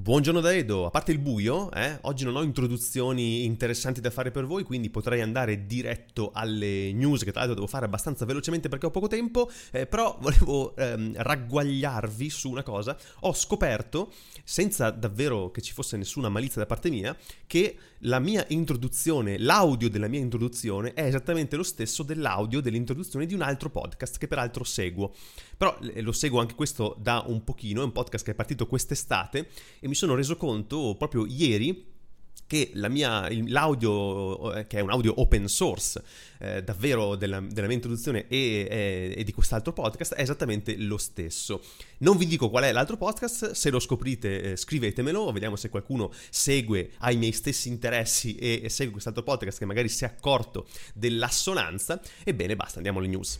Buongiorno da Edo, a parte il buio, eh, oggi non ho introduzioni interessanti da fare per voi, quindi potrei andare diretto alle news che tra l'altro devo fare abbastanza velocemente perché ho poco tempo, eh, però volevo ehm, ragguagliarvi su una cosa. Ho scoperto, senza davvero che ci fosse nessuna malizia da parte mia, che la mia introduzione, l'audio della mia introduzione è esattamente lo stesso dell'audio dell'introduzione di un altro podcast che peraltro seguo. Però eh, lo seguo anche questo da un pochino, è un podcast che è partito quest'estate mi sono reso conto proprio ieri che la mia, l'audio, eh, che è un audio open source, eh, davvero della, della, mia introduzione e, e, e, di quest'altro podcast, è esattamente lo stesso. Non vi dico qual è l'altro podcast, se lo scoprite eh, scrivetemelo, vediamo se qualcuno segue, ha i miei stessi interessi e, e segue quest'altro podcast che magari si è accorto dell'assonanza. Ebbene, basta, andiamo alle news.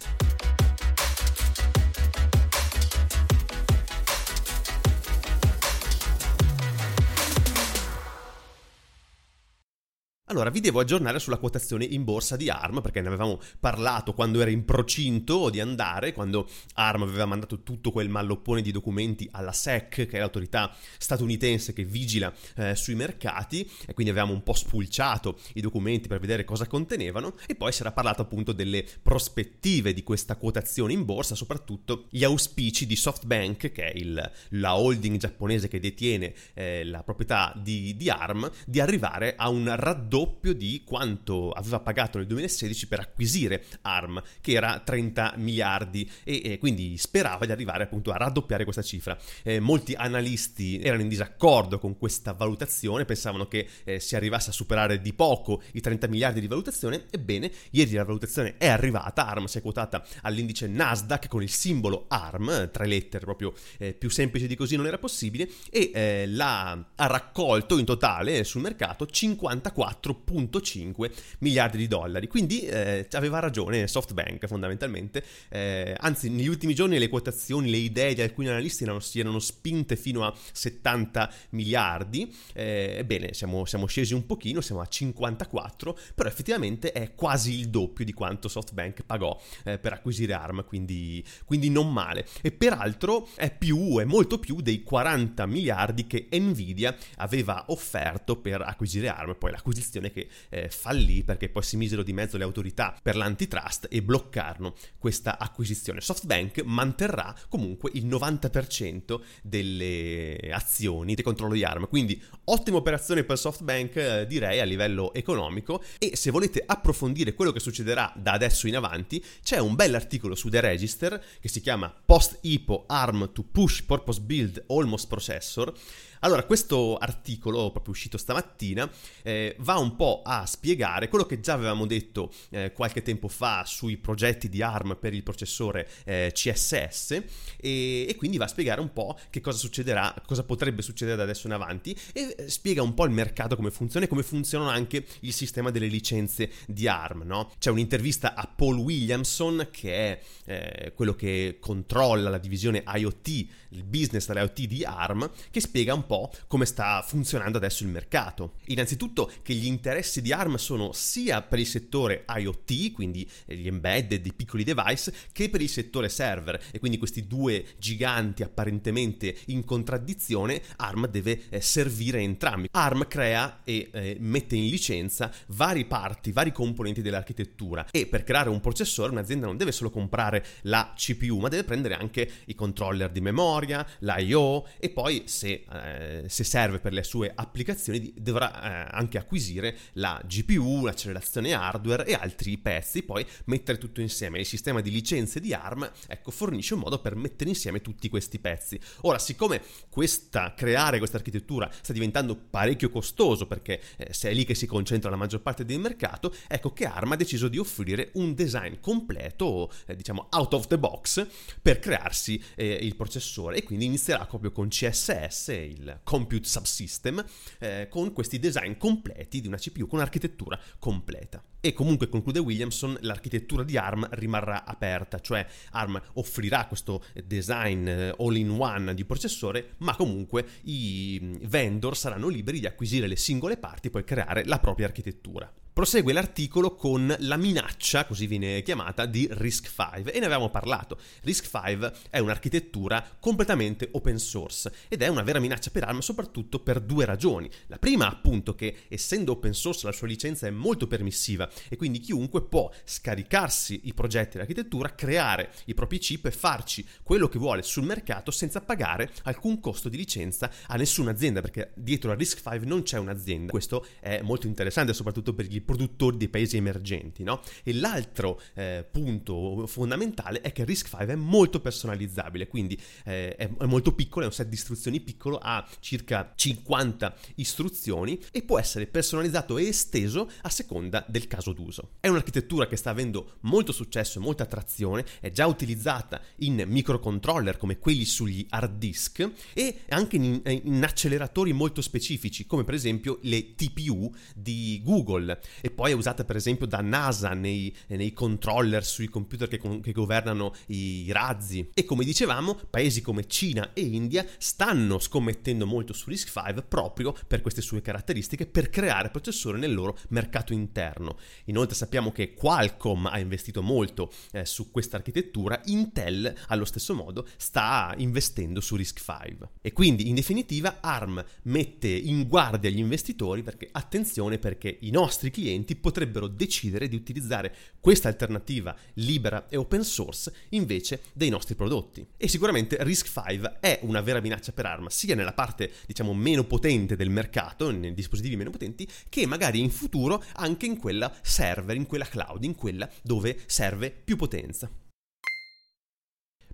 Allora, vi devo aggiornare sulla quotazione in borsa di ARM, perché ne avevamo parlato quando era in procinto di andare, quando ARM aveva mandato tutto quel malloppone di documenti alla SEC, che è l'autorità statunitense che vigila eh, sui mercati, e quindi avevamo un po' spulciato i documenti per vedere cosa contenevano, e poi si era parlato appunto delle prospettive di questa quotazione in borsa, soprattutto gli auspici di SoftBank, che è il, la holding giapponese che detiene eh, la proprietà di, di ARM, di arrivare a un raddoppio doppio di quanto aveva pagato nel 2016 per acquisire ARM, che era 30 miliardi, e, e quindi sperava di arrivare appunto a raddoppiare questa cifra. Eh, molti analisti erano in disaccordo con questa valutazione, pensavano che eh, si arrivasse a superare di poco i 30 miliardi di valutazione, ebbene, ieri la valutazione è arrivata, ARM si è quotata all'indice Nasdaq con il simbolo ARM, tre lettere proprio eh, più semplice di così non era possibile, e eh, la, ha raccolto in totale sul mercato 54 4.5 miliardi di dollari. Quindi eh, aveva ragione SoftBank fondamentalmente, eh, anzi negli ultimi giorni le quotazioni, le idee di alcuni analisti erano, si erano spinte fino a 70 miliardi, eh, ebbene siamo, siamo, scesi un pochino, siamo a 54, però effettivamente è quasi il doppio di quanto SoftBank pagò eh, per acquisire ARM, quindi, quindi non male. E peraltro è più, è molto più dei 40 miliardi che Nvidia aveva offerto per acquisire ARM, poi l'acquisizione operazione che eh, fallì perché poi si misero di mezzo le autorità per l'antitrust e bloccarono questa acquisizione. SoftBank manterrà comunque il 90% delle azioni di controllo di ARM, quindi ottima operazione per SoftBank eh, direi a livello economico e se volete approfondire quello che succederà da adesso in avanti c'è un bell'articolo su The Register che si chiama Post IPO ARM to Push Purpose Build Almost Processor allora, questo articolo, proprio uscito stamattina, eh, va un po' a spiegare quello che già avevamo detto eh, qualche tempo fa sui progetti di ARM per il processore eh, CSS e, e, quindi va a spiegare un po' che cosa succederà, cosa potrebbe succedere da adesso in avanti e eh, spiega un po' il mercato, come funziona e come funzionano anche il sistema delle licenze di ARM, no? C'è un'intervista a Paul Williamson che è eh, quello che controlla la divisione IoT, il business dell'IoT di ARM, che spiega un po' come sta funzionando adesso il mercato. Innanzitutto che gli interessi di ARM sono sia per il settore IoT, quindi gli embedded, i piccoli device, che per il settore server e quindi questi due giganti apparentemente in contraddizione, ARM deve eh, servire entrambi. ARM crea e eh, mette in licenza vari parti, vari componenti dell'architettura e per creare un processore un'azienda non deve solo comprare la CPU, ma deve prendere anche i controller di memoria, l'IO e poi se eh, eh, se serve per le sue applicazioni, dovrà eh, anche acquisire la GPU, l'accelerazione hardware e altri pezzi, poi mettere tutto insieme. Il sistema di licenze di ARM ecco, fornisce un modo per mettere insieme tutti questi pezzi. Ora, siccome questa, creare questa architettura sta diventando parecchio costoso, perché eh, se è lì che si concentra la maggior parte del mercato, ecco che ARM ha deciso di offrire un design completo, eh, diciamo out of the box, per crearsi eh, il processore e quindi inizierà proprio con CSS, il Compute Subsystem eh, con questi design completi di una CPU con architettura completa. E comunque, conclude Williamson, l'architettura di ARM rimarrà aperta, cioè ARM offrirà questo design eh, all-in-one di processore, ma comunque i vendor saranno liberi di acquisire le singole parti e poi creare la propria architettura. Prosegue l'articolo con la minaccia, così viene chiamata, di RISC-V e ne avevamo parlato. RISC-V è un'architettura completamente open source ed è una vera minaccia per ARM soprattutto per due ragioni. La prima appunto che essendo open source la sua licenza è molto permissiva e quindi chiunque può scaricarsi i progetti dell'architettura, creare i propri chip e farci quello che vuole sul mercato senza pagare alcun costo di licenza a nessuna azienda perché dietro a RISC-V non c'è un'azienda. Questo è molto interessante soprattutto per gli produttori dei paesi emergenti. No? E l'altro eh, punto fondamentale è che RISC-V è molto personalizzabile, quindi eh, è, è, molto piccolo, è un set di istruzioni piccolo, ha circa 50 istruzioni e può essere personalizzato e esteso a seconda del caso d'uso. È un'architettura che sta avendo molto successo e molta attrazione, è già utilizzata in microcontroller come quelli sugli hard disk e anche in, in acceleratori molto specifici come per esempio le TPU di Google e poi è usata per esempio da NASA nei, nei controller sui computer che, che governano i razzi. E come dicevamo, paesi come Cina e India stanno scommettendo molto su RISC-V proprio per queste sue caratteristiche per creare processori nel loro mercato interno. Inoltre sappiamo che Qualcomm ha investito molto eh, su questa architettura, Intel allo stesso modo sta investendo su RISC-V. E quindi in definitiva ARM mette in guardia gli investitori perché attenzione perché i nostri clienti clienti potrebbero decidere di utilizzare questa alternativa libera e open source invece dei nostri prodotti. E sicuramente RISC-V è una vera minaccia per ARM, sia nella parte diciamo meno potente del mercato, nei dispositivi meno potenti, che magari in futuro anche in quella server, in quella cloud, in quella dove serve più potenza.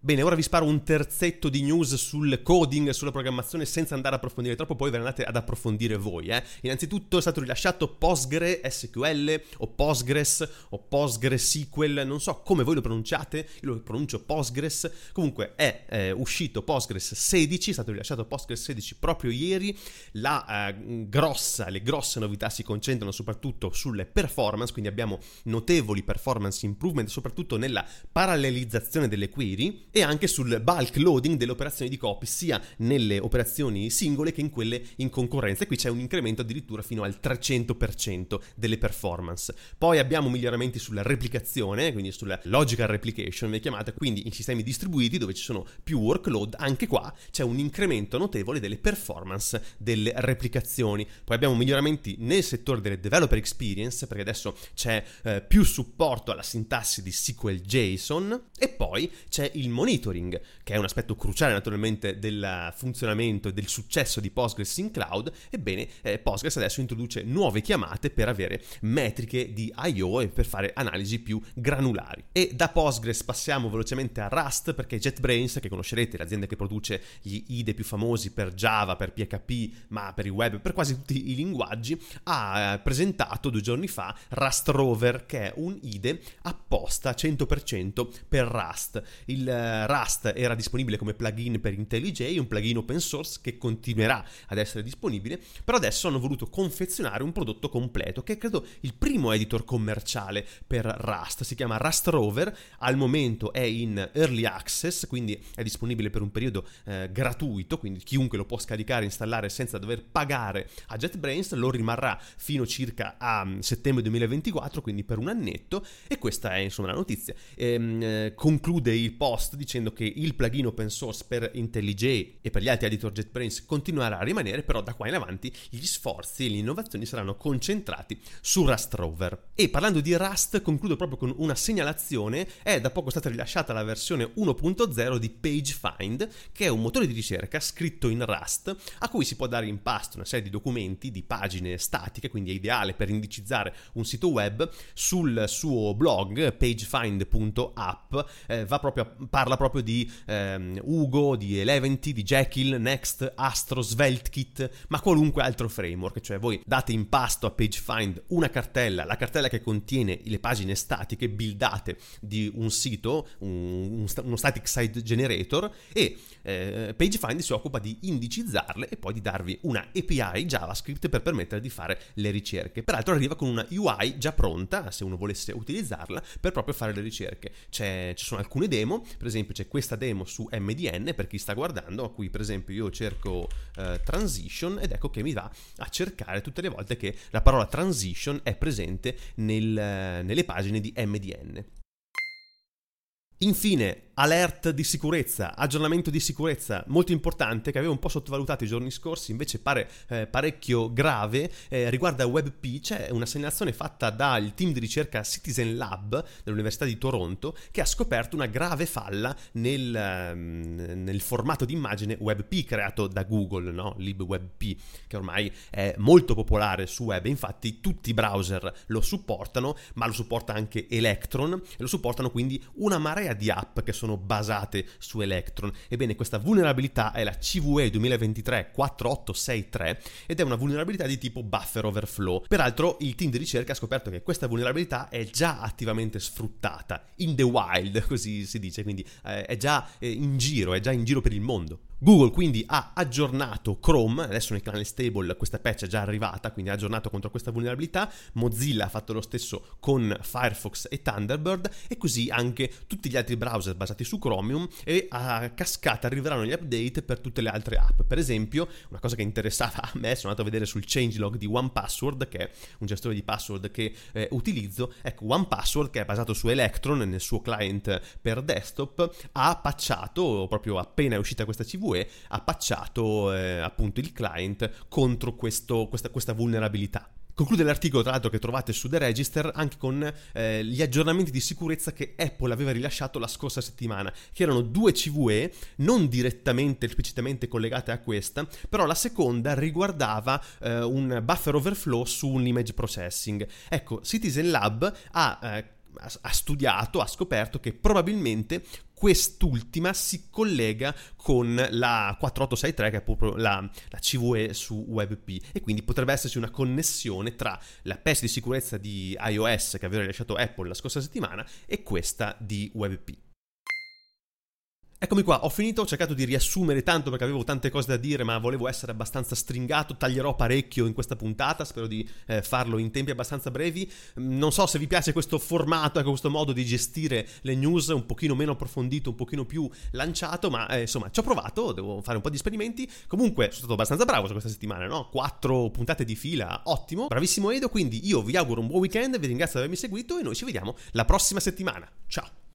Bene, ora vi sparo un terzetto di news sul coding, sulla programmazione, senza andare a approfondire troppo, poi ve ne andate ad approfondire voi. Eh. Innanzitutto è stato rilasciato PostgreSQL o Postgres o PostgreSQL, non so come voi lo pronunciate, io lo pronuncio Postgres. Comunque è eh, uscito Postgres 16, è stato rilasciato Postgres 16 proprio ieri. La eh, grossa, le grosse novità si concentrano soprattutto sulle performance, quindi abbiamo notevoli performance improvement, soprattutto nella parallelizzazione delle query e anche sul bulk loading delle operazioni di copy, sia nelle operazioni singole che in quelle in concorrenza. E qui c'è un incremento addirittura fino al 300% delle performance. Poi abbiamo miglioramenti sulla replicazione, quindi sulla logical replication, vi chiamate, quindi in sistemi distribuiti dove ci sono più workload, anche qua c'è un incremento notevole delle performance delle replicazioni. Poi abbiamo miglioramenti nel settore delle developer experience, perché adesso c'è eh, più supporto alla sintassi di SQL JSON e poi c'è il monitoring, che è un aspetto cruciale naturalmente del funzionamento e del successo di Postgres in cloud, ebbene eh, Postgres adesso introduce nuove chiamate per avere metriche di I.O. e per fare analisi più granulari. E da Postgres passiamo velocemente a Rust perché JetBrains, che conoscerete, l'azienda che produce gli IDE più famosi per Java, per PHP, ma per il web, per quasi tutti i linguaggi, ha eh, presentato due giorni fa Rust Rover, che è un IDE apposta 100% per Rust. Il eh, Rust era disponibile come plugin per IntelliJ, un plugin open source che continuerà ad essere disponibile, però adesso hanno voluto confezionare un prodotto completo che è credo il primo editor commerciale per Rust, si chiama Rust Rover, al momento è in early access, quindi è disponibile per un periodo eh, gratuito, quindi chiunque lo può scaricare e installare senza dover pagare a JetBrains, lo rimarrà fino circa a mm, settembre 2024, quindi per un annetto e questa è insomma la notizia. Ehm, eh, conclude il post dicendo che il plugin open source per IntelliJ e per gli altri editor JetBrains continuerà a rimanere, però da qua in avanti gli sforzi e le innovazioni saranno concentrati su Rust Rover. E parlando di Rust, concludo proprio con una segnalazione, è da poco stata rilasciata la versione 1.0 di PageFind, che è un motore di ricerca scritto in Rust, a cui si può dare in pasto una serie di documenti, di pagine statiche, quindi è ideale per indicizzare un sito web sul suo blog pagefind.app, eh, va proprio a parla proprio di ehm, Ugo, di Eleventy, di Jekyll, Next, Astro, SvelteKit, ma qualunque altro framework, cioè voi date in pasto a PageFind una cartella, la cartella che contiene le pagine statiche buildate di un sito, un, uno static site generator e eh, PageFind si occupa di indicizzarle e poi di darvi una API JavaScript per permettere di fare le ricerche. Peraltro arriva con una UI già pronta, se uno volesse utilizzarla, per proprio fare le ricerche. C'è, ci sono alcune demo, per esempio esempio c'è questa demo su MDN per chi sta guardando, a cui per esempio io cerco eh, transition ed ecco che mi va a cercare tutte le volte che la parola transition è presente nel, nelle pagine di MDN. Infine, alert di sicurezza, aggiornamento di sicurezza molto importante che avevo un po' sottovalutato i giorni scorsi, invece pare eh, parecchio grave, eh, riguarda WebP, c'è una segnalazione fatta dal team di ricerca Citizen Lab dell'Università di Toronto che ha scoperto una grave falla nel, um, nel formato di immagine WebP creato da Google, no? LibWebP, che ormai è molto popolare su web, infatti tutti i browser lo supportano, ma lo supporta anche Electron e lo supportano quindi una marea di app che sono sono basate su Electron. Ebbene, questa vulnerabilità è la CVE 2023-4863 ed è una vulnerabilità di tipo buffer overflow. Peraltro, il team di ricerca ha scoperto che questa vulnerabilità è già attivamente sfruttata in the wild, così si dice, quindi eh, è già eh, in giro, è già in giro per il mondo. Google quindi ha aggiornato Chrome, adesso nel canale stable questa patch è già arrivata, quindi ha aggiornato contro questa vulnerabilità, Mozilla ha fatto lo stesso con Firefox e Thunderbird e così anche tutti gli altri browser basati su Chromium e a cascata arriveranno gli update per tutte le altre app. Per esempio, una cosa che interessava a me, sono andato a vedere sul changelog di OnePassword, che è un gestore di password che eh, utilizzo, ecco OnePassword che è basato su Electron nel suo client per desktop, ha patchato proprio appena è uscita questa CV CVE ha patchato eh, appunto il client contro questo, questa, questa vulnerabilità. Conclude l'articolo, tra l'altro, che trovate su The Register anche con eh, gli aggiornamenti di sicurezza che Apple aveva rilasciato la scorsa settimana, che erano due CVE, non direttamente, esplicitamente collegate a questa, però la seconda riguardava eh, un buffer overflow su un image processing. Ecco, Citizen Lab ha eh, ha studiato, ha scoperto che probabilmente quest'ultima si collega con la 4863 che è proprio la, la, CVE su WebP e quindi potrebbe esserci una connessione tra la patch di sicurezza di iOS che aveva rilasciato Apple la scorsa settimana e questa di WebP. Eccomi qua, ho finito, ho cercato di riassumere tanto perché avevo tante cose da dire, ma volevo essere abbastanza stringato, taglierò parecchio in questa puntata, spero di eh, farlo in tempi abbastanza brevi. Mm, non so se vi piace questo formato, ecco, questo modo di gestire le news un pochino meno approfondito, un pochino più lanciato, ma eh, insomma ci ho provato, devo fare un po' di esperimenti. Comunque sono stato abbastanza bravo questa settimana, no? Quattro puntate di fila, ottimo, bravissimo Edo, quindi io vi auguro un buon weekend, vi ringrazio di avermi seguito e noi ci vediamo la prossima settimana. Ciao!